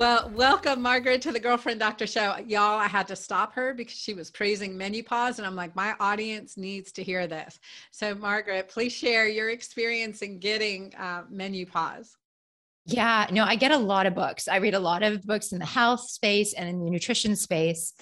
Well, welcome, Margaret, to the Girlfriend Doctor Show. Y'all, I had to stop her because she was praising menopause, and I'm like, my audience needs to hear this. So, Margaret, please share your experience in getting uh, menopause. Yeah, no, I get a lot of books. I read a lot of books in the health space and in the nutrition space.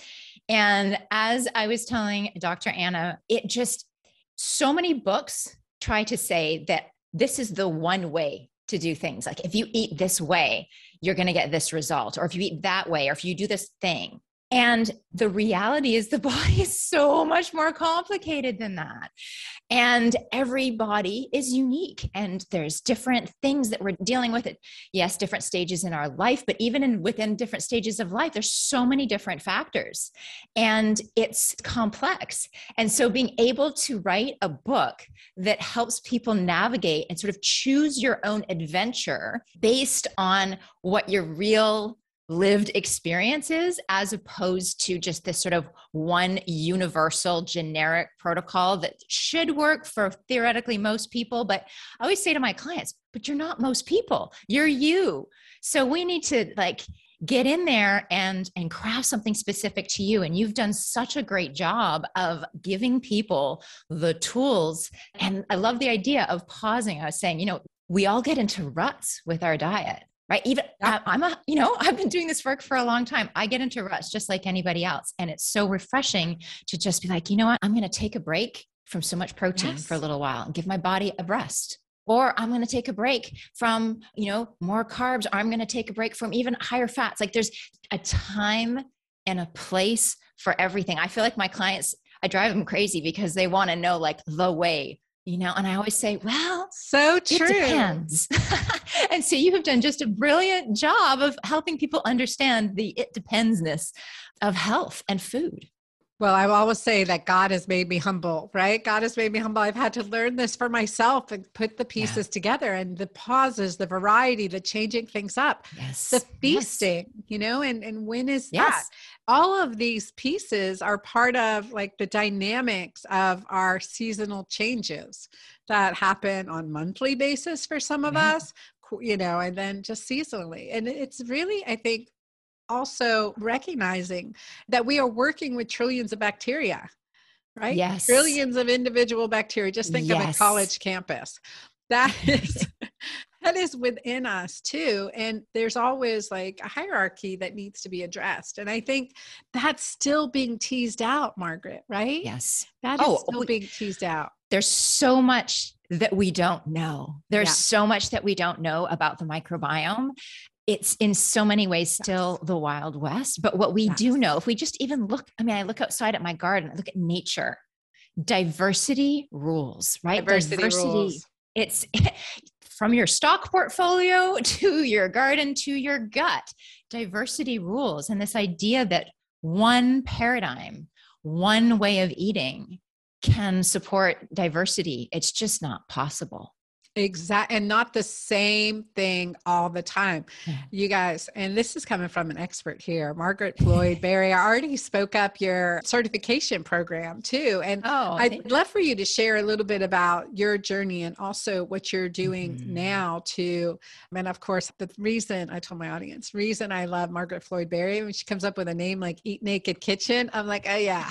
And as I was telling Dr. Anna, it just so many books try to say that this is the one way to do things. Like if you eat this way, you're going to get this result. Or if you eat that way, or if you do this thing. And the reality is, the body is so much more complicated than that. And every body is unique, and there's different things that we're dealing with. It yes, different stages in our life, but even in within different stages of life, there's so many different factors, and it's complex. And so, being able to write a book that helps people navigate and sort of choose your own adventure based on what your real lived experiences as opposed to just this sort of one universal generic protocol that should work for theoretically most people. But i always say to my clients but you're not most people you're you. So we need to like get in there and and craft something specific to you. And you've done such a great job of giving people the tools. And i love the idea of pausing. I was saying you know we all get into ruts with our diet right? Even yeah. I, am a you know i've been doing this work for a long time. I get into ruts just like anybody else and it's so refreshing to just be like you know what? I'm going to take a break from so much protein yes. for a little while and give my body a rest. Or i'm going to take a break from you know more carbs or i'm going to take a break from even higher fats. Like there's a time and a place for everything. I feel like my clients i drive them crazy because they want to know like the way you know and i always say well so true it depends and so you have done just a brilliant job of helping people understand the it dependsness of health and food well, I always say that God has made me humble, right? God has made me humble. I've had to learn this for myself and put the pieces yeah. together and the pauses, the variety, the changing things up, yes. the feasting, yes. you know, and, and when is yes. that? All of these pieces are part of like the dynamics of our seasonal changes that happen on monthly basis for some of yeah. us, you know, and then just seasonally. And it's really, I think, also recognizing that we are working with trillions of bacteria, right? Yes. Trillions of individual bacteria. Just think yes. of a college campus. That is that is within us too. And there's always like a hierarchy that needs to be addressed. And I think that's still being teased out, Margaret, right? Yes. That is oh, still we, being teased out. There's so much that we don't know. There's yeah. so much that we don't know about the microbiome it's in so many ways still yes. the wild west but what we yes. do know if we just even look i mean i look outside at my garden i look at nature diversity rules right diversity, diversity rules. it's from your stock portfolio to your garden to your gut. Diversity rules and this idea that one paradigm one way of eating can support diversity it's just not possible Exact and not the same thing all the time. You guys, and this is coming from an expert here, Margaret Floyd Barry. I already spoke up your certification program too. And oh, I'd love for you to share a little bit about your journey and also what you're doing mm-hmm. now to and of course the reason I told my audience, reason I love Margaret Floyd Barry when she comes up with a name like Eat Naked Kitchen, I'm like, oh yeah.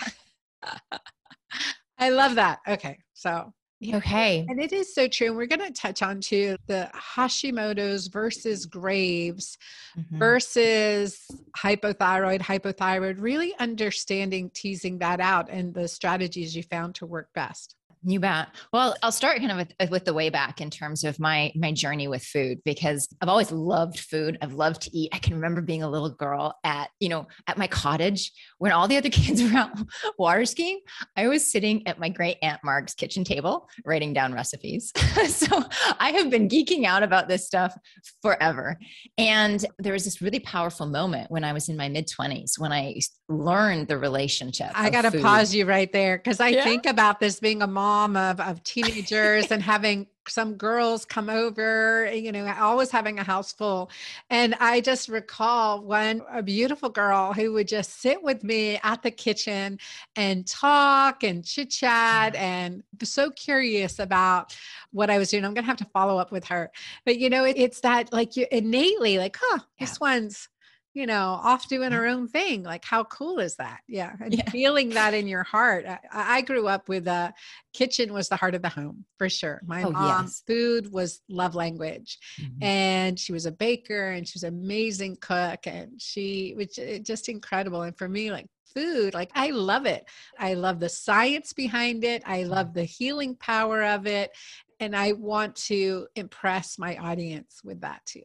I love that. Okay. So Okay. And it is so true. And we're going to touch on to the Hashimoto's versus Graves mm-hmm. versus hypothyroid, hypothyroid, really understanding, teasing that out and the strategies you found to work best. You bet. Well, I'll start kind of with, with the way back in terms of my my journey with food because I've always loved food. I've loved to eat. I can remember being a little girl at, you know, at my cottage when all the other kids were out water skiing. I was sitting at my great aunt Marg's kitchen table writing down recipes. so I have been geeking out about this stuff forever. And there was this really powerful moment when I was in my mid 20s when I learned the relationship. I got to pause you right there because I yeah. think about this being a mom of, of teenagers and having some girls come over, you know, always having a house full. And I just recall one, a beautiful girl who would just sit with me at the kitchen and talk and chit chat mm-hmm. and so curious about what I was doing. I'm going to have to follow up with her. But, you know, it, it's that like you innately, like, huh, yeah. this one's you know, off doing her own thing. Like, how cool is that? Yeah. And yeah. feeling that in your heart. I, I, grew up with a kitchen was the heart of the home for sure. My oh, mom, yes. food was love language. Mm-hmm. And she was a baker and she was an amazing cook. And she was just incredible. And for me, like, food like i love it i love the science behind it i love the healing power of it and i want to impress my audience with that too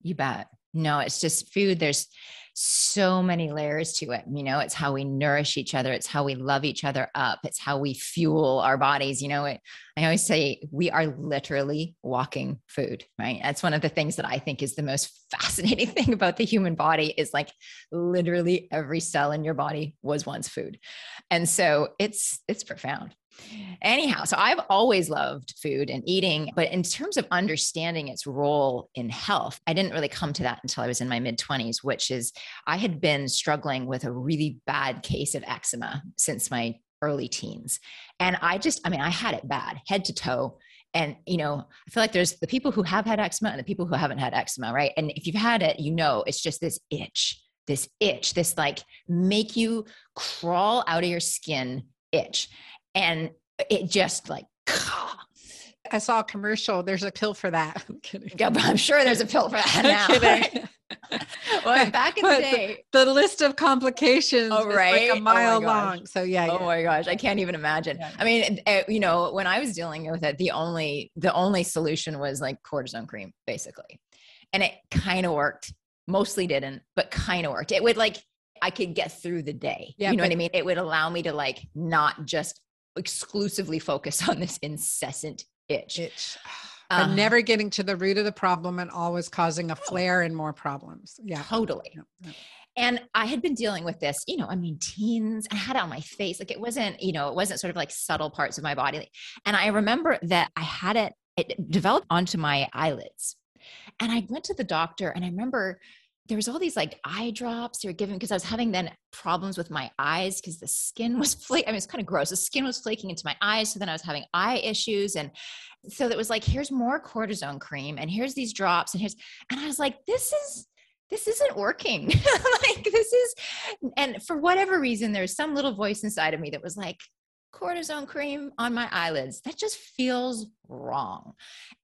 you bet no, it's just food. There's so many layers to it. You know, it's how we nourish each other. It's how we love each other up. It's how we fuel our bodies. You know, it, I always say we are literally walking food, right? That's one of the things that I think is the most fascinating thing about the human body is like literally every cell in your body was once food. And so it's, it's profound. Anyhow, so I've always loved food and eating, but in terms of understanding its role in health, I didn't really come to that until I was in my mid 20s, which is I had been struggling with a really bad case of eczema since my early teens. And I just, I mean, I had it bad, head to toe. And, you know, I feel like there's the people who have had eczema and the people who haven't had eczema, right? And if you've had it, you know, it's just this itch, this itch, this like make you crawl out of your skin itch and it just like I saw a commercial. There's a pill for that. I'm kidding. Yeah, but I'm sure there's a pill for that now. well, back in the day, the, the list of complications oh, right? like a oh mile oh long. So yeah. Oh yeah. my gosh, I can't even imagine. Yeah. I mean, eh, you know, when I was dealing with it, the only the only solution was like cortisone cream, basically, and it kind of worked. Mostly didn't, but kind of worked. It would like I could get through the day. Yeah, you know but, what I mean? It would allow me to like not just exclusively focus on this incessant itch. itch. Uh, never getting to the root of the problem and always causing a flare and more problems. Yeah. Totally. Yeah, yeah. And I had been dealing with this, you know, I mean, teens, I had it on my face. Like it wasn't, you know, it wasn't sort of like subtle parts of my body. And I remember that I had it, it developed onto my eyelids. And I went to the doctor and I remember there was all these like eye drops they were giving because I was having then problems with my eyes because the skin was flake. I mean, it's kind of gross. The skin was flaking into my eyes. So then I was having eye issues. And so it was like, here's more cortisone cream and here's these drops and here's, and I was like, this is, this isn't working. like this is, and for whatever reason, there's some little voice inside of me that was like, cortisone cream on my eyelids. That just feels wrong.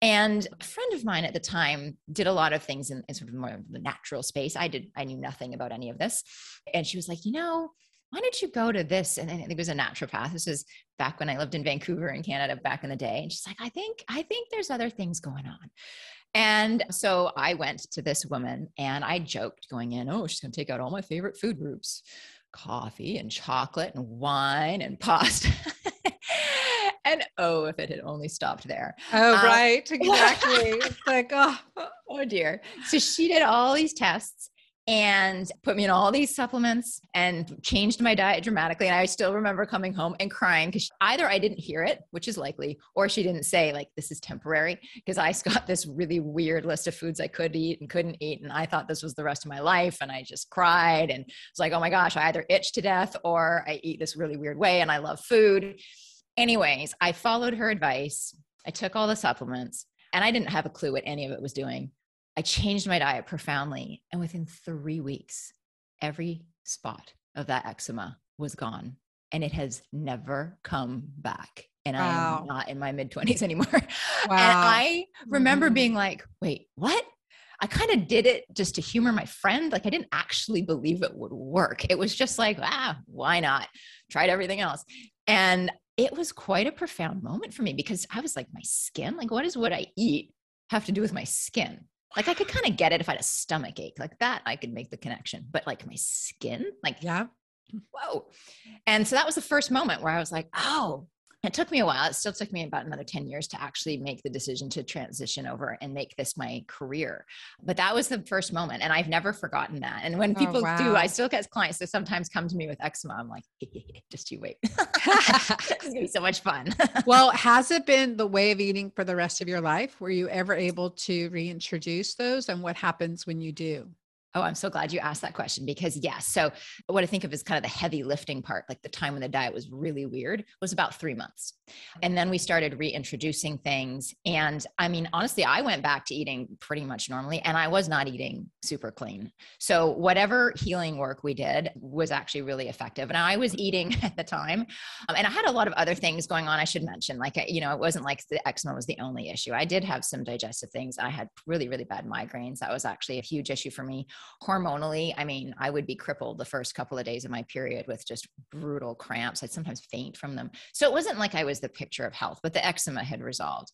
And a friend of mine at the time did a lot of things in, in sort of more of the natural space. I did, I knew nothing about any of this. And she was like, you know, why don't you go to this? And I think it was a naturopath. This was back when I lived in Vancouver in Canada back in the day. And she's like, I think, I think there's other things going on. And so I went to this woman and I joked going in, oh, she's going to take out all my favorite food groups coffee and chocolate and wine and pasta. and oh, if it had only stopped there. Oh, um, right. Exactly. it's like, oh. oh dear. So she did all these tests and put me in all these supplements and changed my diet dramatically. And I still remember coming home and crying because either I didn't hear it, which is likely, or she didn't say, like, this is temporary, because I got this really weird list of foods I could eat and couldn't eat. And I thought this was the rest of my life. And I just cried and was like, oh my gosh, I either itch to death or I eat this really weird way and I love food. Anyways, I followed her advice. I took all the supplements and I didn't have a clue what any of it was doing. I changed my diet profoundly. And within three weeks, every spot of that eczema was gone. And it has never come back. And wow. I'm not in my mid 20s anymore. Wow. and I remember mm-hmm. being like, wait, what? I kind of did it just to humor my friend. Like I didn't actually believe it would work. It was just like, ah, why not? Tried everything else. And it was quite a profound moment for me because I was like, my skin, like, what does what I eat have to do with my skin? Like, I could kind of get it if I had a stomach ache, like that, I could make the connection. But like my skin, like, Yeah. whoa. And so that was the first moment where I was like, oh, it took me a while. It still took me about another 10 years to actually make the decision to transition over and make this my career. But that was the first moment. And I've never forgotten that. And when Oh, people do. I still get clients that sometimes come to me with eczema. I'm like, just you wait. it's going to be so much fun. well, has it been the way of eating for the rest of your life? Were you ever able to reintroduce those? And what happens when you do? Oh, I'm so glad you asked that question because yes. So what I think of as kind of the heavy lifting part, like the time when the diet was really weird, was about three months. And then we started reintroducing things. And I mean, honestly, I went back to eating pretty much normally and I was not eating super clean. So whatever healing work we did was actually really effective. And I was eating at the time. Um, and I had a lot of other things going on, I should mention. Like, you know, it wasn't like the eczema was the only issue. I did have some digestive things. I had really, really bad migraines. That was actually a huge issue for me hormonally i mean i would be crippled the first couple of days of my period with just brutal cramps. I'd sometimes faint from them. So it wasn't like i was the picture of health but the eczema had resolved.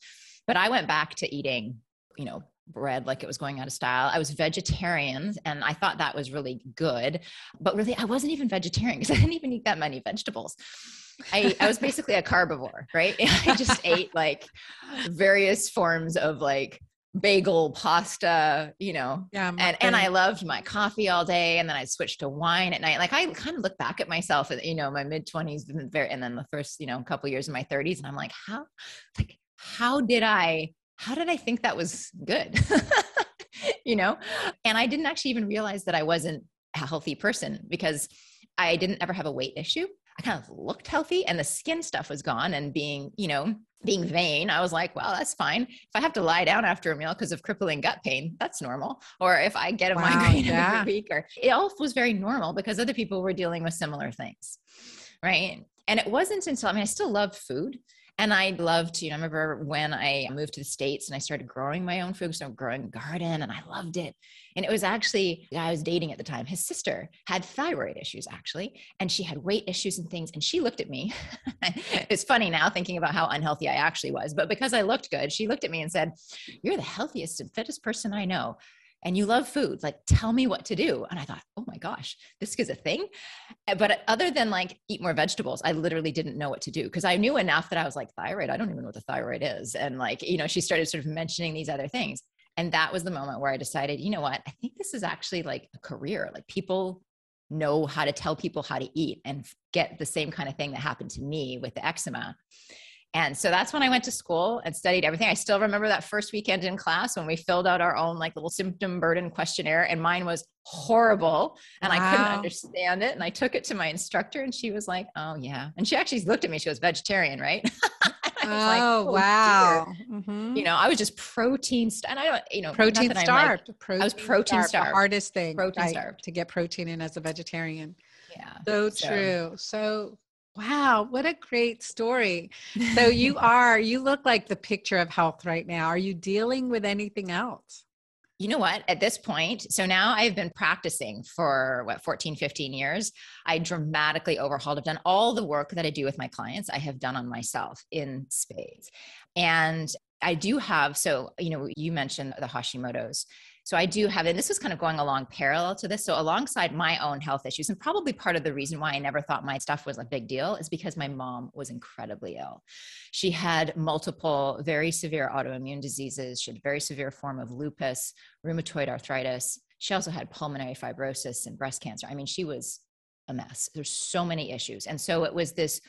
But i went back to eating you know bread like it was going out of style. I was vegetarian and i thought that was really good. But really i wasn't even vegetarian because i didn't even eat that many vegetables. I, I was basically a carbivore, right? I just ate like various forms of like bagel, pasta, you know, Yeah. and and I loved my coffee all day, and then I switched to wine at night. Like I kind of look back at myself, at, you know, my mid twenties, and then the first, you know, couple years in my thirties, and I'm like, how, like, how did I, how did I think that was good, you know? And I didn't actually even realize that I wasn't a healthy person because I didn't ever have a weight issue. I kind of looked healthy, and the skin stuff was gone, and being, you know, being vain, I was like, well, that's fine. If I have to lie down after a meal because of crippling gut pain, that's normal. Or if I get a Wow, migraine yeah. every week, or it all was very normal because other people were dealing with similar things. Right. And it wasn't until, I mean, I still loved food. And I loved, you know, I remember when I moved to the States and I started growing my own food. So growing a garden and I loved it. And it was actually, I was dating at the time, his sister had thyroid issues actually, and she had weight issues and things. And she looked at me. it's funny now thinking about how unhealthy I actually was, but because I looked good, she looked at me and said, You're the healthiest and fittest person I know. And you love food. Like, tell me what to do. And I thought, oh my gosh, this is a thing. Uh, But other than like eat more vegetables, I literally didn't know what to do because I knew enough that I was like, thyroid, I don't even know what the thyroid is. And like, you know, she started sort of mentioning these other things. And that was the moment where I decided, you know what? I think this is actually like a career. Like people know how to tell people how to eat and get the same kind of thing that happened to me with the eczema. And so that's when I went to school and studied everything. I still remember that first weekend in class when we filled out our own like little symptom burden questionnaire and mine was horrible and I couldn't understand it. And I took it to my instructor and she was like, oh yeah. And she actually looked at me. She was vegetarian, right? I was like, Oh, dear." wow. Mhm. You know, I was just protein, st- and I don't, you know, protein I'm, like- starved. protein was protein The starved. hardest thing Protein right, starved. to get protein in as a vegetarian. yeah. So, So- true. So wow, what a great story. So you are, you look like the picture of health right now. Are you dealing with anything else? you know what at this point so now i've been practicing for what 14 15 years i dramatically overhauled i've done all the work that i do with my clients i have done on myself in spades and i do have so you know you mentioned the hashimoto's so i do have and this was kind of going along parallel to this so alongside my own health issues and probably part of the reason why i never thought my stuff was a big deal is because my mom was incredibly ill she had multiple very severe autoimmune diseases she had a very severe form of lupus rheumatoid arthritis. She also had pulmonary fibrosis and breast cancer. I mean, she was a mess. There's so many issues. And so it was this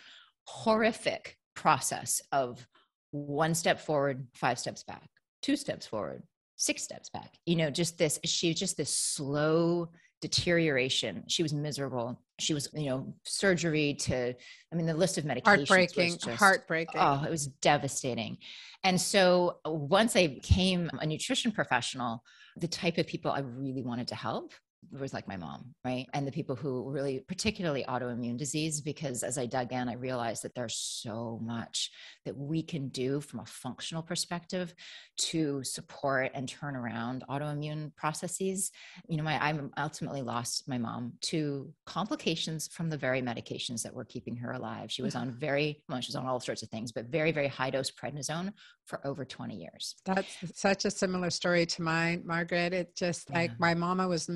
horrific process of one step forward, five steps back, two steps forward, six steps back. You know, just this, she was just this slow deterioration. She was miserable. She was, you know, surgery to, I mean, the list of medications. was Heartbreaking, just- heartbreaking. Oh, it was devastating. And so once I became a nutrition professional, the type of people I really wanted to help was like my mom, right? And the people who really, particularly autoimmune disease, because as I dug in, I realized that there's so much that we can do from a functional perspective to support and turn around autoimmune processes. You know, my I ultimately lost my mom to complications from the very medications that were keeping her alive. She was on very, well, she was on all sorts of things, but very, very high dose prednisone for over 20 years. That's such a similar story to mine, Margaret. It just yeah. like my mama was the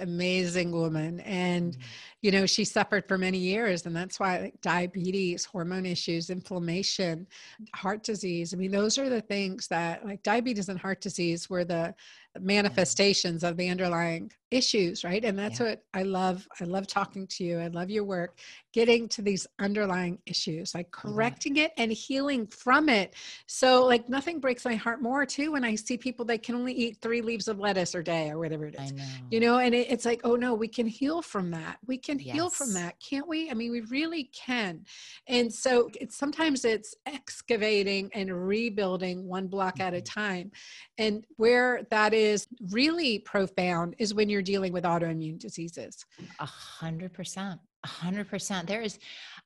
amazing woman. And, mm-hmm. you know, she suffered for many years. And that's why like, diabetes, hormone issues, inflammation, heart disease. I mean, those are the things that like diabetes and heart disease were the manifestations of the underlying issues right and that's yeah. what i love i love talking to you i love your work getting to these underlying issues like correcting yeah. it and healing from it so like nothing breaks my heart more too when i see people that can only eat three leaves of lettuce a day or whatever it is know. you know and it, it's like oh no we can heal from that we can yes. heal from that can't we i mean we really can and so it's sometimes it's excavating and rebuilding one block mm-hmm. at a mm-hmm. time and where that is really profound is when you're dealing with autoimmune diseases a hundred percent a hundred percent there is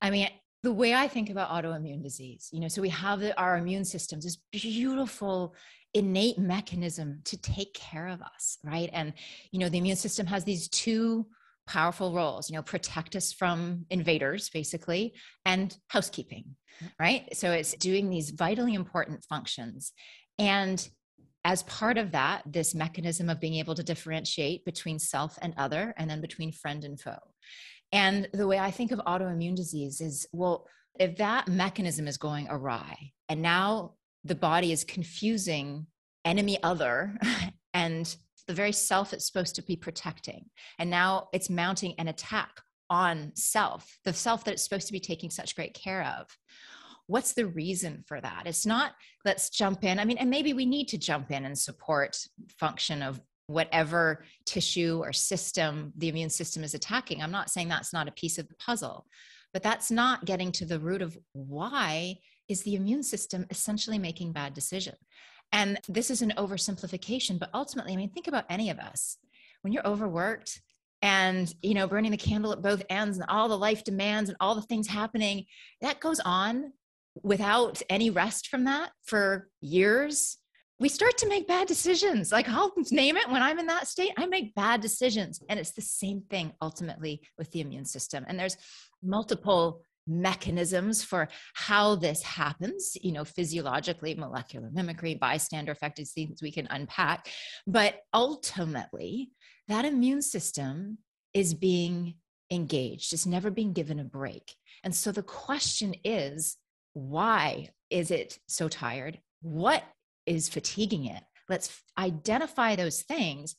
i mean the way I think about autoimmune disease, you know, so we have the, our immune systems, this beautiful innate mechanism to take care of us, right? And, you know, the immune system has these two powerful roles, you know, protect us from invaders, basically, and housekeeping, right? So it's doing these vitally important functions. And as part of that, this mechanism of being able to differentiate between self and other, and then between friend and foe. And the way I think of autoimmune disease is well, if that mechanism is going awry and now the body is confusing enemy other and the very self it's supposed to be protecting, and now it's mounting an attack on self, the self that it's supposed to be taking such great care of what's the reason for that it's not let's jump in i mean and maybe we need to jump in and support function of whatever tissue or system the immune system is attacking. I'm not saying that's not a piece of the puzzle, but that's not getting to the root of why is the immune system essentially making bad decisions. And this is an oversimplification, but ultimately, I mean, think about any of us. When you're overworked and, you know, burning the candle at both ends and all the life demands and all the things happening, that goes on without any rest from that for years we start to make bad decisions. Like I'll name it when I'm in that state, I make bad decisions. And it's the same thing ultimately with the immune system. And there's multiple mechanisms for how this happens, you know, physiologically, molecular mimicry, bystander effect, these things we can unpack. But ultimately, that immune system is being engaged, it's never being given a break. And so the question is, why is it so tired? What is fatiguing it. Let's identify those things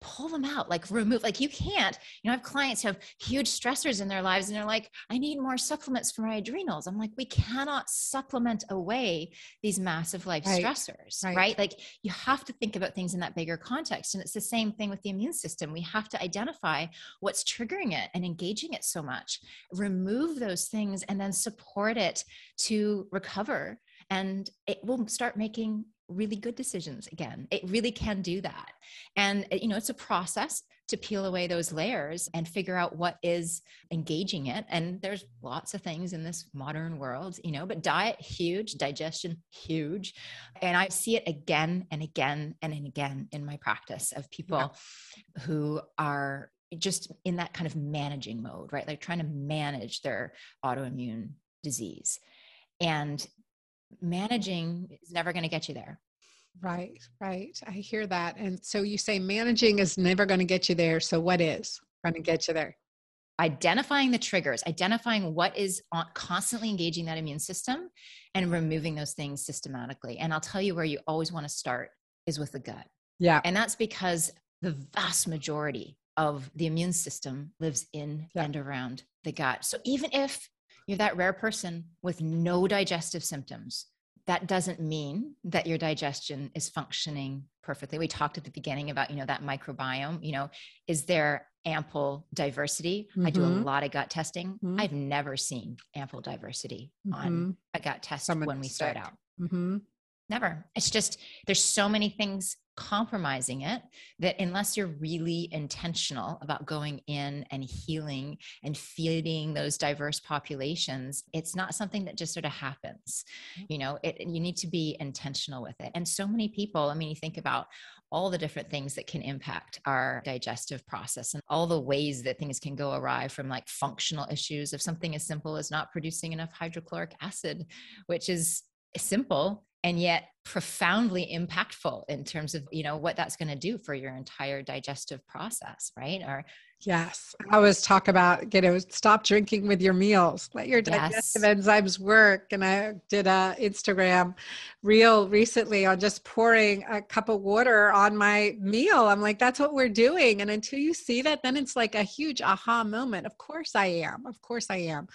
pull them out like remove like you can't you know i have clients who have huge stressors in their lives and they're like i need more supplements for my adrenals i'm like we cannot supplement away these massive life right. stressors right. right like you have to think about things in that bigger context and it's the same thing with the immune system we have to identify what's triggering it and engaging it so much remove those things and then support it to recover and it will start making really good decisions again. It really can do that. And you know it's a process to peel away those layers and figure out what is engaging it. And there's lots of things in this modern world you know but diet huge digestion huge. And i see it again and again and again in my practice of people yeah. who are just in that kind of managing mode right? Like trying to manage their autoimmune disease. And managing is never going to get you there. Right, right. I hear that. And so you say managing is never going to get you there. So what is going to get you there? Identifying the triggers, identifying what is constantly engaging that immune system and removing those things systematically. And I'll tell you where you always want to start is with the gut. Yeah. And that's because the vast majority of the immune system lives in yeah. and around the gut. So even if you're that rare person with no digestive symptoms. That doesn't mean that your digestion is functioning perfectly. We talked at the beginning about, you know, that microbiome, you know, is there ample diversity? Mm-hmm. I do a mm-hmm. lot of gut testing. Mm-hmm. I've never seen ample diversity mm-hmm. on a gut test Someone when we start out. Never. It's just there's so many things compromising it that unless you're really intentional about going in and healing and feeding those diverse populations it's not something that just sort of happens you know it, you need to be intentional with it. And so many people i mean you think about all the different things that can impact our digestive process and all the ways that things can go awry from like functional issues of something as simple as not producing enough hydrochloric acid which is simple and yet profoundly impactful in terms of you know what that's going to do for your entire digestive process right or yes i always talk about you know stop drinking with your meals let your digestive yes. enzymes work and i did a instagram reel recently on just pouring a cup of water on my meal i'm like that's what we're doing and until you see that then it's like a huge aha moment of course i am of course i am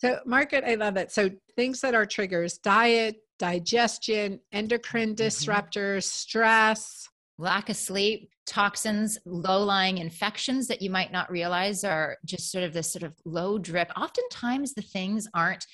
so, Margaret, I love it. So, things that are triggers diet, digestion, endocrine mm-hmm. disruptors, stress, lack of sleep, toxins, low lying infections that you might not realize are just sort of this sort of low drip. Oftentimes, the things aren't,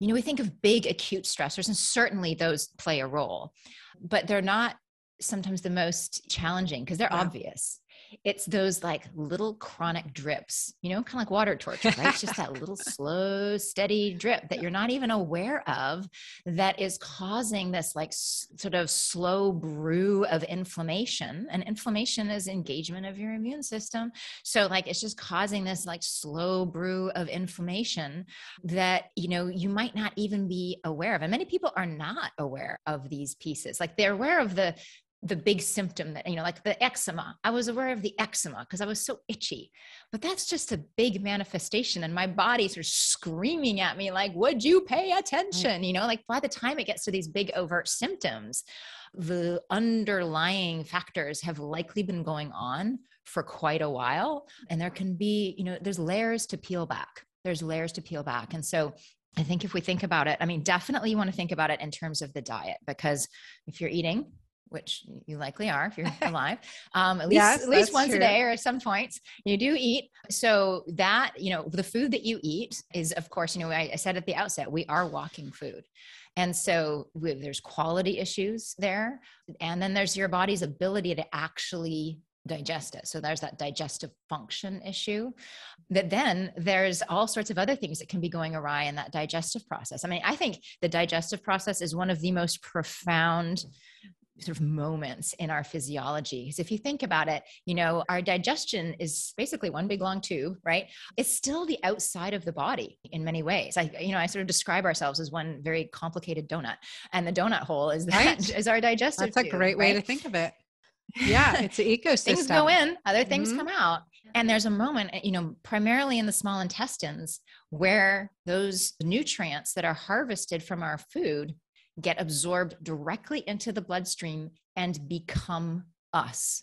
you know, we think of big acute stressors, and certainly those play a role, but they're not sometimes the most challenging because they're yeah. obvious it's those like little chronic drips, you know, kind of like water torture, right? it's just that little slow, steady drip that you're not even aware of that is causing this like s- sort of slow brew of inflammation. And inflammation is engagement of your immune system. So, like, it's just causing this like slow brew of inflammation that, you know, you might not even be aware of. And many people are not aware of these pieces. Like, they're aware of the the big symptom that you know like the eczema. I was aware of the eczema because i was so itchy. But that's just a big manifestation and my body's sort of screaming at me like would you pay mm. attention? You know like by the time it gets to these big overt symptoms the underlying factors have likely been going on for quite a while and there can be you know there's layers to peel back. There's layers to peel back. And so I think if we think about it, I mean, definitely you want to think about it in terms of the diet because if you're eating which you likely are if you're alive um, at least yes, at least once true. a day or at some points you do eat so that you know the food that you eat is of course you know I, I said at the outset we are walking food and so we, there's quality issues there and then there's your body's ability to actually digest it. So there's that digestive function issue. That then there's all sorts of other things that can be going awry in that digestive process. I mean, I think the digestive process is one of the most profound sort of moments in our physiology. Because if you think about it, you know, our digestion is basically one big long tube, right? It's still the outside of the body in many ways. I, you know, I sort of describe ourselves as one very complicated donut, and the donut hole is that right. is our digestive. That's a great way to think of it. Yeah, it's an ecosystem. things go in, other things mm-hmm. come out. And there's a moment, you know, primarily in the small intestines, where those nutrients that are harvested from our food get absorbed directly into the bloodstream and become us.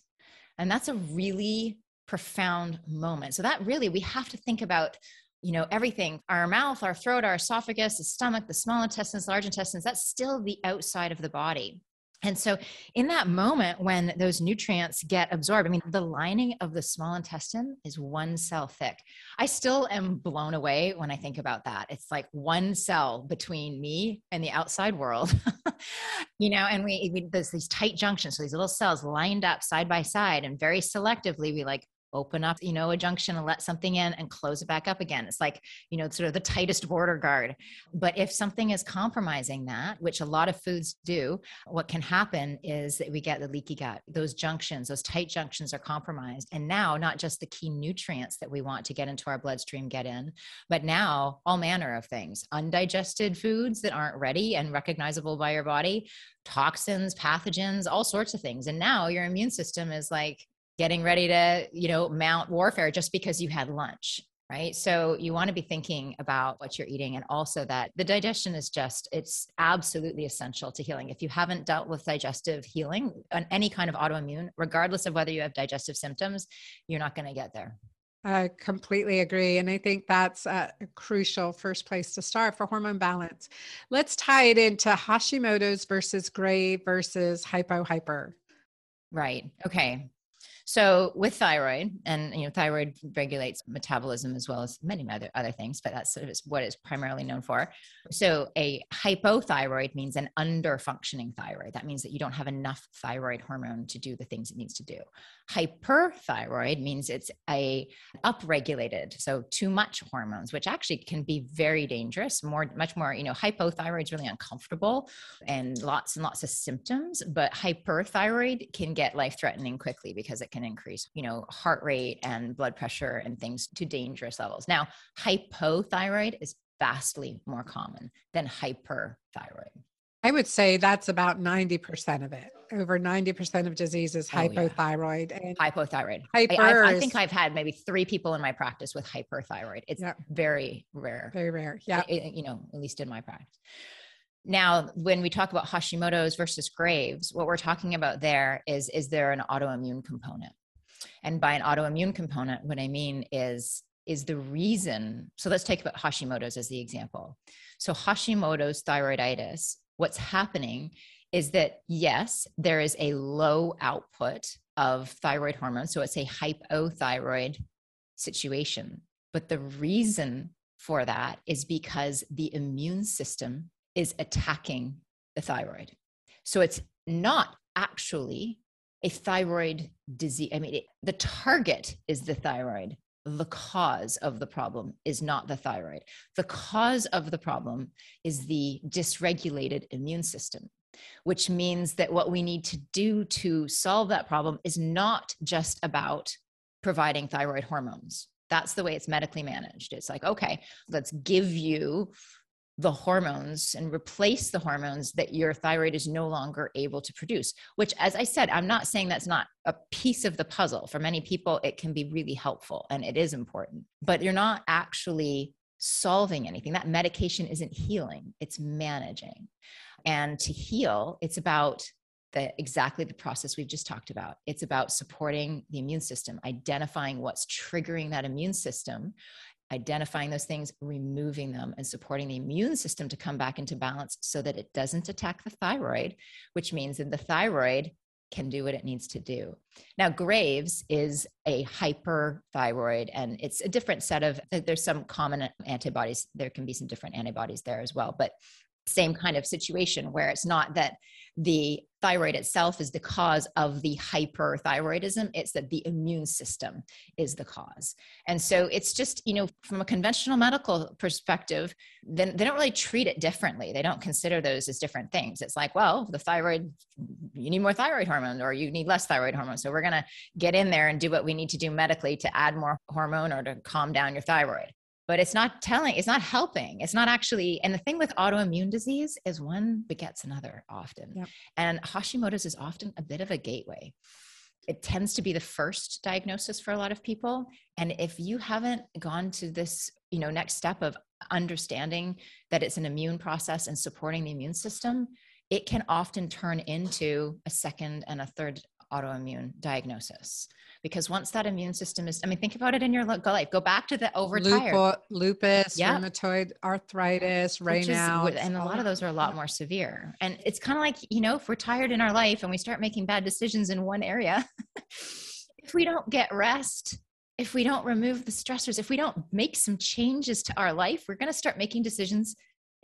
And that's a really profound moment. So that really we have to think about you know everything our mouth our throat our esophagus the stomach the small intestines large intestines that's still the outside of the body and so, in that moment when those nutrients get absorbed, I mean, the lining of the small intestine is one cell thick. I still am blown away when I think about that. It's like one cell between me and the outside world, you know, and we, we, there's these tight junctions. So, these little cells lined up side by side, and very selectively, we like open up, you know, a junction and let something in and close it back up again. It's like, you know, sort of the tightest border guard. But if something is compromising that, which a lot of foods do, what can happen is that we get the leaky gut. Those junctions, those tight junctions are compromised. And now, not just the key nutrients that we want to get into our bloodstream get in, but now all manner of things, undigested foods that aren't ready and recognizable by your body, toxins, pathogens, all sorts of things. And now your immune system is like, getting ready to, you know, mount warfare just because you had lunch right so you want to be thinking about what you're eating and also that the digestion is just it's absolutely essential to healing if you haven't dealt with digestive healing on any kind of autoimmune regardless of whether you have digestive symptoms you're not going to get there I completely agree. And I think that's a crucial first place to start for hormone balance. Let's tie it into Hashimoto's versus gray versus hypo hyper. Right. Okay. So with thyroid, and you know, thyroid regulates metabolism as well as many other other things, but that's sort of what it's primarily known for. So a hypothyroid means an under functioning thyroid. That means that you don't have enough thyroid hormone to do the things it needs to do. Hyperthyroid means it's a upregulated, so too much hormones, which actually can be very dangerous. More, much more, you know, hypothyroid is really uncomfortable and lots and lots of symptoms, but hyperthyroid can get life threatening quickly because it can increase, you know, heart rate and blood pressure and things to dangerous levels. Now, hypothyroid is vastly more common than hyperthyroid. I would say that's about 90% of it. Over 90% of disease is hypothyroid. Oh, yeah. And hypothyroid. Hyper I, I, think I've had maybe three people in my practice with hyperthyroid. It's yeah. very rare. Very rare. Yeah. It, you know, at least in my practice. Now, when we talk about Hashimoto's versus Graves, what we're talking about there is is there an autoimmune component? And by an autoimmune component, what I mean is is the reason. So let's take about Hashimoto's as the example. So Hashimoto's thyroiditis what's happening is that yes, there is a low output of thyroid hormone. So it's a hypothyroid situation. But the reason for that is because the immune system is attacking the thyroid. So it's not actually a thyroid disease. I mean, it, the target is the thyroid, the cause of the problem is not the thyroid. The cause of the problem is the dysregulated immune system, which means that what we need to do to solve that problem is not just about providing thyroid hormones. That's the way it's medically managed. It's like, okay, let's give you the hormones and replace the hormones that your thyroid is no longer able to produce which as i said i'm not saying that's not a piece of the puzzle. For many people it can be really helpful and it is important but you're not actually solving anything. That medication isn't healing it's managing. And to heal it's about the exactly the process we've just talked about. It's about supporting the immune system identifying what's triggering that immune system identifying those things, removing them, and supporting the immune system to come back into balance so that it doesn't attack the thyroid, which means that the thyroid can do what it needs to do. Now, Graves is a hyperthyroid, and it's a different set of, there's some common antibodies. There can be some different antibodies there as well, but same kind of situation where it's not that the thyroid itself is the cause of the hyperthyroidism it's that the immune system is the cause. And so it's just you know from a conventional medical perspective then they don't really treat it differently. They don't consider those as different things. It's like well the thyroid you need more thyroid hormone or you need less thyroid hormone. So we're going to get in there and do what we need to do medically to add more hormone or to calm down your thyroid but it's not telling it's not helping. It's not actually and the thing with autoimmune disease is one begets another often. Yep. and hashimoto's is often a bit of a gateway. It tends to be the first diagnosis for a lot of people. And if you haven't gone to this you know next step of understanding that it's an immune process and supporting the immune system it can often turn into a second and a third autoimmune diagnosis. Because once that immune system is i mean think about it in your life go back to the overtired. Lupus yep. rheumatoid arthritis raynaud's and a lot of those are a lot more severe. And it's kind of like you know if we're tired in our life and we start making bad decisions in one area if we don't get rest if we don't remove the stressors if we don't make some changes to our life we're going to start making decisions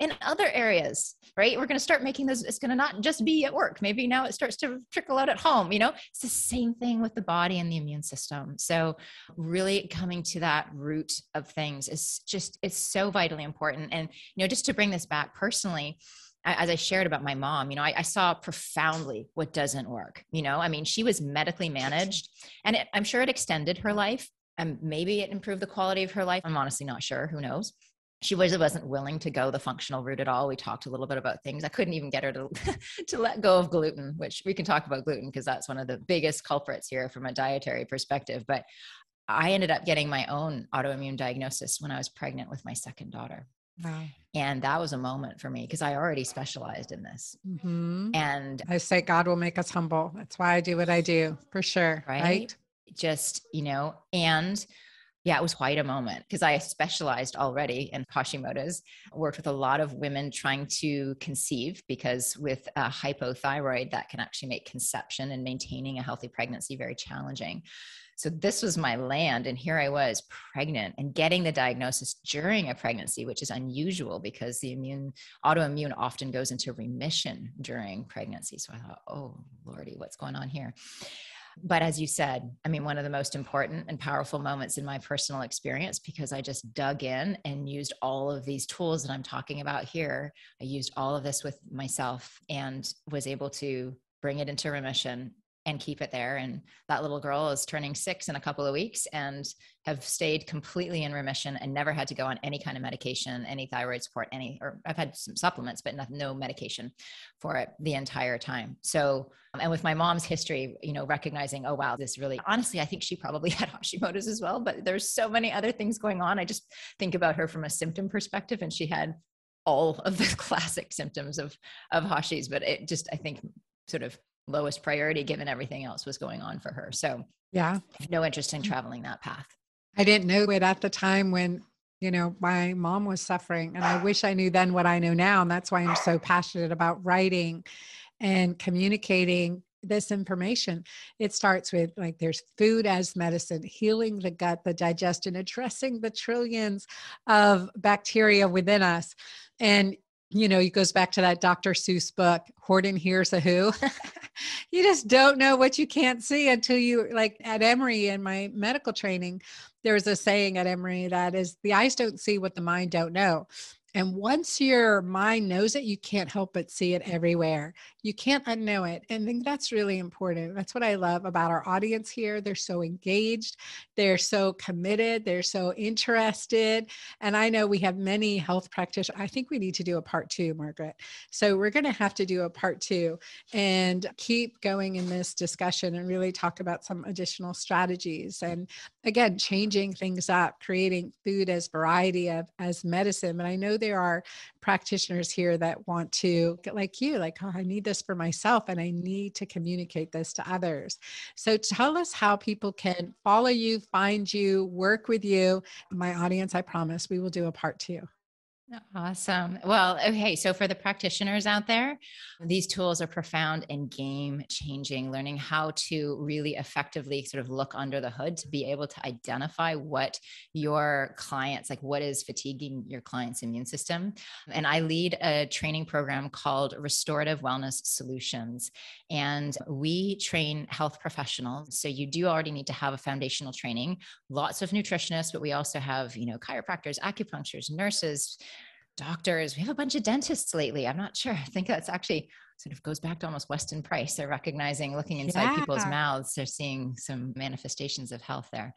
in other areas, right? We're going to start making those, it's going to not just be at work. Maybe now it starts to trickle out at home, you know? It's the same thing with the body and the immune system. So, really coming to that root of things is just, it's so vitally important. And, you know, just to bring this back personally, as I shared about my mom, you know, I, I, saw profoundly what doesn't work. You know, I mean, she was medically managed, and it, I'm sure it extended her life, and maybe it improved the quality of her life. I'm honestly not sure. Who knows? She was wasn't willing to go the functional route at all. We talked a little bit about things. I couldn't even get her to to let go of gluten, which we can talk about gluten because that's one of the biggest culprits here from a dietary perspective. But I ended up getting my own autoimmune diagnosis when I was pregnant with my second daughter. Wow. And that was a moment for me because I already specialized in this. Mm-hmm. And I say God will make us humble. That's why I do what I do for sure. Right. right? Just, you know, and yeah, it was quite a moment because I specialized already in Hashimoto's, worked with a lot of women trying to conceive because with a hypothyroid, that can actually make conception and maintaining a healthy pregnancy very challenging. So this was my land. And here I was pregnant and getting the diagnosis during a pregnancy, which is unusual because the immune autoimmune often goes into remission during pregnancy. So I thought, oh Lordy, what's going on here? But as you said, I mean, one of the most important and powerful moments in my personal experience because I just dug in and used all of these tools that I'm talking about here. I used all of this with myself and was able to bring it into remission and keep it there. And that little girl is turning six in a couple of weeks and have stayed completely in remission and never had to go on any kind of medication, any thyroid support, any, or I've had some supplements, but no, no medication for it the entire time. So, and with my mom's history, you know, recognizing, oh, wow, this really, honestly, I think she probably had Hashimoto's as well, but there's so many other things going on. I just think about her from a symptom perspective and she had all of the classic symptoms of of Hashi's, but it just I think sort of lowest priority given everything else was going on for her. So, yeah, no interest in mm. traveling that path. I didn't know it at the time when, you know, my mom was suffering. And I wish I knew then what I know now. And that's why I'm so passionate about writing and communicating this information. It starts with like there's food as medicine, healing the gut, the digestion, addressing the trillions of bacteria within us. And you know, it goes back to that Dr. Seuss book, Horton Hears a Who. you just don't know what you can't see until you, like at Emory in my medical training, there's a saying at Emory that is the eyes don't see what the mind don't know. And once your mind knows it, you can't help but see it everywhere. You can't unknow it. And I think that's really important. That's what I love about our audience here. They're so engaged, they're so committed, they're so interested. And I know we have many health practitioners. I think we need to do a part two, Margaret. So we're going to have to do a part two and keep going in this discussion and really talk about some additional strategies. And again, changing things up, creating food as variety of as medicine. And I know there are practitioners here that want to get like you, like, oh, I need this for myself and I need to communicate this to others. So tell us how people can follow you, find you, work with you. My audience, I promise we will do a part two. Awesome. Well, okay. So, for the practitioners out there, these tools are profound and game changing, learning how to really effectively sort of look under the hood to be able to identify what your clients, like what is fatiguing your client's immune system. And I lead a training program called Restorative Wellness Solutions. And we train health professionals. So, you do already need to have a foundational training, lots of nutritionists, but we also have, you know, chiropractors, acupuncturists, nurses doctors. We have a bunch of dentists lately. I'm not sure. I think that's actually sort of goes back to almost Weston Price. They're recognizing, looking inside yeah. people's mouths, they're seeing some manifestations of health there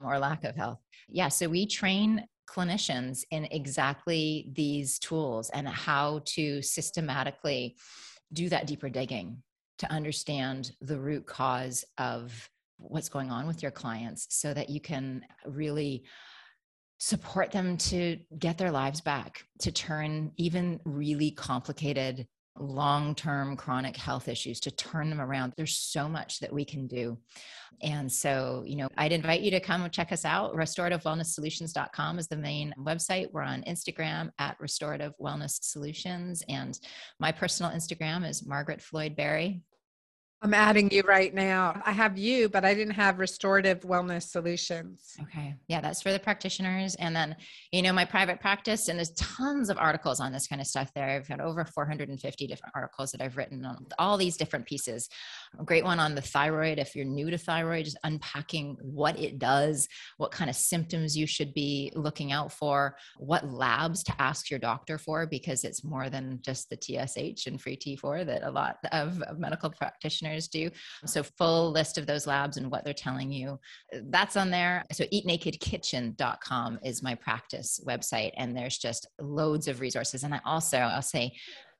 or lack of health. Yeah. So we train clinicians in exactly these tools and how to systematically do that deeper digging to understand the root cause of what's going on with your clients so that you can really support them to get their lives back, to turn even really complicated long term chronic health issues to turn them around. There's so much that we can do. And so, you know, I'd invite you to come and check us out. Restorativewellnesssolutions.com is the main website. We're on Instagram at Restorative Wellness Solutions. And my personal Instagram is Margaret Floyd Barry. I'm adding you right now. I have you, but I didn't have restorative wellness solutions. Okay. Yeah, that's for the practitioners. And then, you know, my private practice, and there's tons of articles on this kind of stuff there. I've got over 450 different articles that I've written on all these different pieces. A great one on the thyroid. If you're new to thyroid, just unpacking what it does, what kind of symptoms you should be looking out for, what labs to ask your doctor for, because it's more than just the TSH and free T4 that a lot of medical practitioners do. So, full list of those labs and what they're telling you. That's on there. So, eatnakedkitchen.com is my practice website. And there's just loads of resources. And I also, I'll say,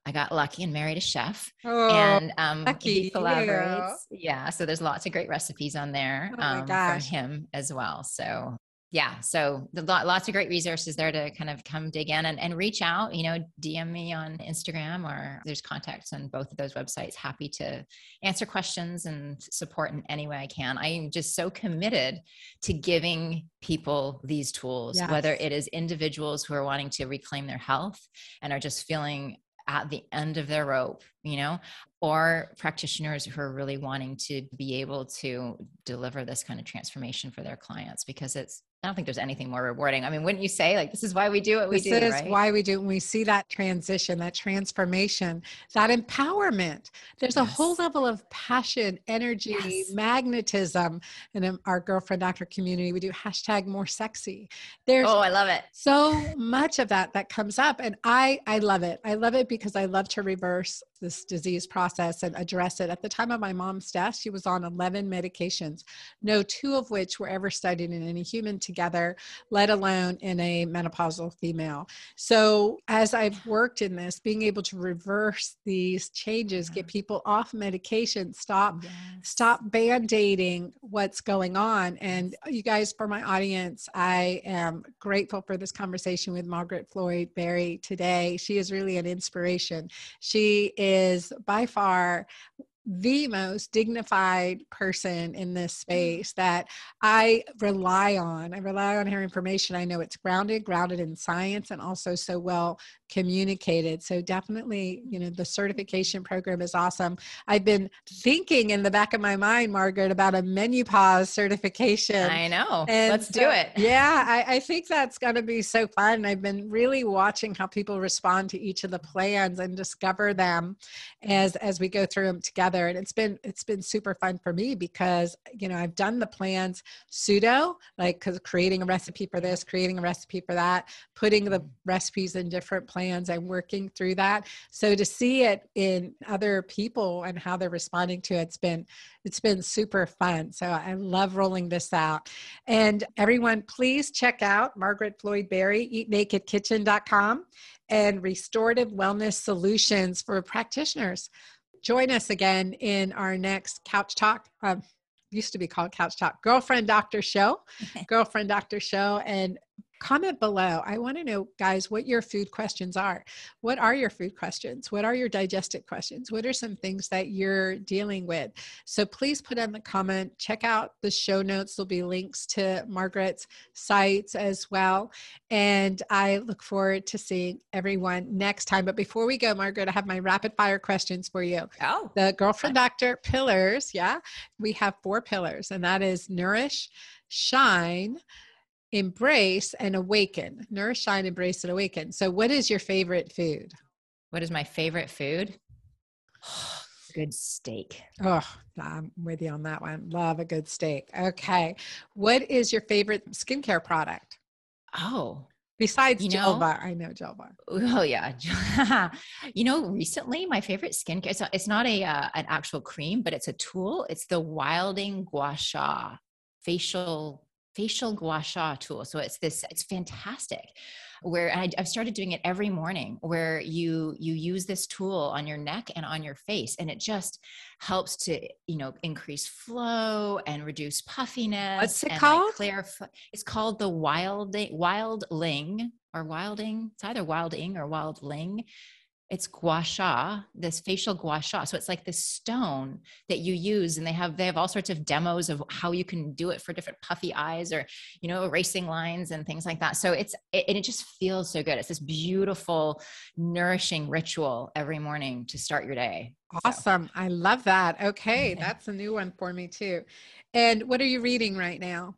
I got lucky and married a chef, oh, and um, he collaborates. Yeah. yeah, so there's lots of great recipes on there oh um, from him as well. So yeah, so the lots of great resources there to kind of come dig in and, and reach out, you know, DM me on Instagram or there's contacts on both of those websites. Happy to answer questions and support in any way I can. I am just so committed to giving people these tools, yes. whether it is individuals who are wanting to reclaim their health and are just feeling at the end of their rope, you know, or practitioners who are really wanting to be able to deliver this kind of transformation for their clients because it's I don't think there's anything more rewarding. I mean, wouldn't you say like this is why we do what we this do? This is right? why we do. When we see that transition, that transformation, that empowerment, there's yes. a whole level of passion, energy, yes. magnetism. And in um, our girlfriend doctor community, we do hashtag more sexy. There's oh, I love it. So much of that that comes up, and I I love it. I love it because I love to reverse this disease process and address it. At the time of my mom's death, she was on 11 medications, no two of which were ever studied in any human together, let alone in a menopausal female. So, as I've worked in this, being able to reverse these changes, get people off medication, stop yes. stop band-aiding what's going on. And you guys, for my audience, I am grateful for this conversation with Margaret Floyd Barry today. She is really an inspiration. She is by far the most dignified person in this mm. space that I rely on. I rely on her information. I know it's grounded, grounded in science, and also so well communicated. So definitely, you know, the certification program is awesome. I've been thinking in the back of my mind, Margaret, about a menopause certification. I know. And Let's so, do it. Yeah, I, I think that's going to be so fun. I've been really watching how people respond to each of the plans and discover them as as we go through them together together and it's been it's been super fun for me because you know i've done the plans pseudo like because creating a recipe for this creating a recipe for that putting the mm-hmm. recipes in different plans and working through that. So to see it in other people and how they're responding to it, it's been it's been super fun. So i love rolling this out. And everyone please check out margaret floyd barry eatnakedkitchen.com and restorative wellness solutions for practitioners join us again in our next Couch Talk. Um, used to be called Couch Talk, Girlfriend Doctor Show, Girlfriend Doctor Show. And comment below. I want to know, guys, what your food questions are. What are your food questions? What are your digestive questions? What are some things that you're dealing with? So please put in the comment. Check out the show notes. There'll be links to Margaret's sites as well. And I look forward to seeing everyone next time. But before we go, Margaret, I have my rapid fire questions for you. Oh, the girlfriend doctor pillars. Yeah, we have four pillars, and that is nourish, shine, embrace and awaken nourish shine embrace and awaken. So what is your favorite food? What is my favorite food? Good steak. Oh i'm with you on that one. Love a good steak. Okay. What is your favorite skincare product? Oh Besides you know, Bar, I know Gel Bar. Oh yeah, you know, recently my favorite skincare. It's not, it's not a uh, an actual cream, but it's a tool. It's the Wilding Gua Sha facial facial gua sha tool. So it's this, it's fantastic. Where I, I've started doing it every morning, where you you use this tool on your neck and on your face, and it just helps to you know increase flow and reduce puffiness. What's it called? Like clarify. It's called the Wild Wildling or Wilding. It's either Wilding or Wildling it's gua sha this facial gua sha. So it's like this stone that you use and they have they have all sorts of demos of how you can do it for different puffy eyes or you know erasing lines and things like that. So it's it, it just feels so good. It's this beautiful nourishing ritual every morning to start your day. Awesome. So. i love that. Okay. That's a new one for me too. And what are you reading right now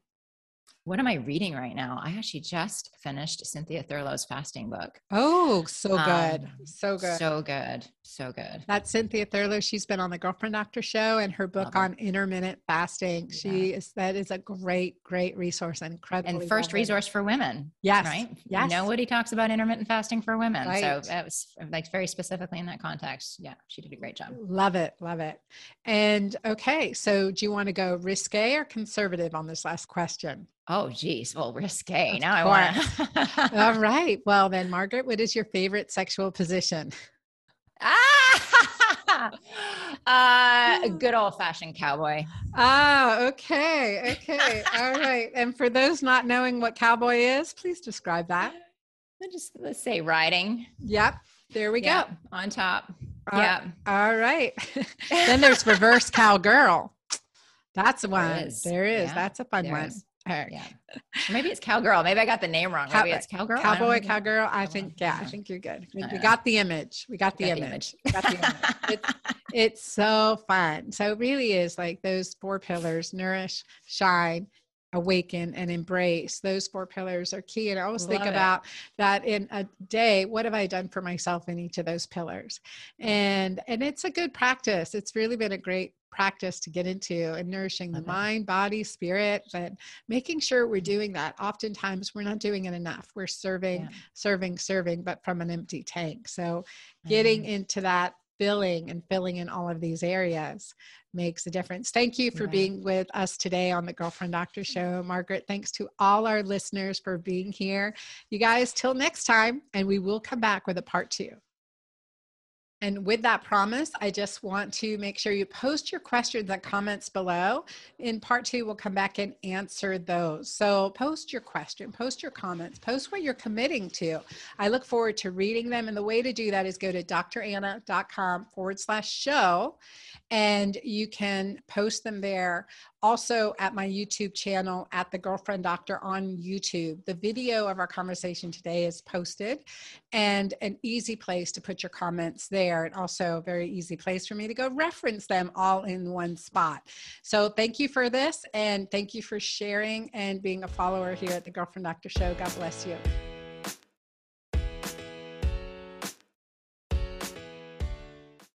what am I reading right now? I actually just finished Cynthia Thurlow's fasting book. Oh, so good. Um, so good. So good. So good. That's Cynthia Thurlow. She's been on the Girlfriend Doctor show and her book on intermittent fasting. Yeah. She is that is a great, great resource and incredible. And first resource for women. Yes. Right? Yes. Nobody talks about intermittent fasting for women. Right. So that was like very specifically in that context. Yeah, she did a great job. Love it. Love it. And okay, so do you want to go risque or conservative on this last question? Oh, geez. Well, risque. Of now course. I want to. All right. Well, then, Margaret, what is your favorite sexual position? Ah, uh, good old fashioned cowboy. Ah, okay. Okay. All right. And for those not knowing what cowboy is, please describe that. Just let's say riding. Yep. There we Yep, go. on top. Uh, yeah. All right. then there's reverse cowgirl. That's the one. is. There is. Yeah, That's a fun one. is. Right. Yeah. Maybe it's cowgirl. Maybe I got the name wrong. Cow- Maybe it's cowgirl. Cowboy, cowgirl. I think, yeah, I think you're good. We, we got the image. We got the Got the image. Got the image. It's, it's so fun. So it really is like those four pillars nourish, shine, awaken, and embrace. Those four pillars are key. And I always think it. about that in a day. What have I done for myself in each of those pillars? Mm. And and it's a good practice. It's really been a great practice to get into and nourishing the it. mind, body, spirit, but making sure we're doing that. Oftentimes we're not doing it enough. We're serving, Yeah. serving, serving, but from an empty tank. So getting Mhm. into that filling and filling in all of these areas makes a difference. Thank you for Right. being with us today on the Girlfriend Doctor Show. Margaret, thanks to all our listeners for being here. You guys, till next time, and we will come back with a part two. And with that promise, I just want to make sure you post your questions and comments below. In part two, we'll come back and answer those. So post your question, post your comments, post what you're committing to. I look forward to reading them. And the way to do that is go to dranna.com forward slash show, and you can post them there. Also at my YouTube channel at the Girlfriend Doctor on YouTube. The video of our conversation today is posted and an easy place to put your comments and also a very easy place for me to go reference them all in one spot. So thank you for this and thank you for sharing and being a follower here at the girlfriend doctor show. God bless you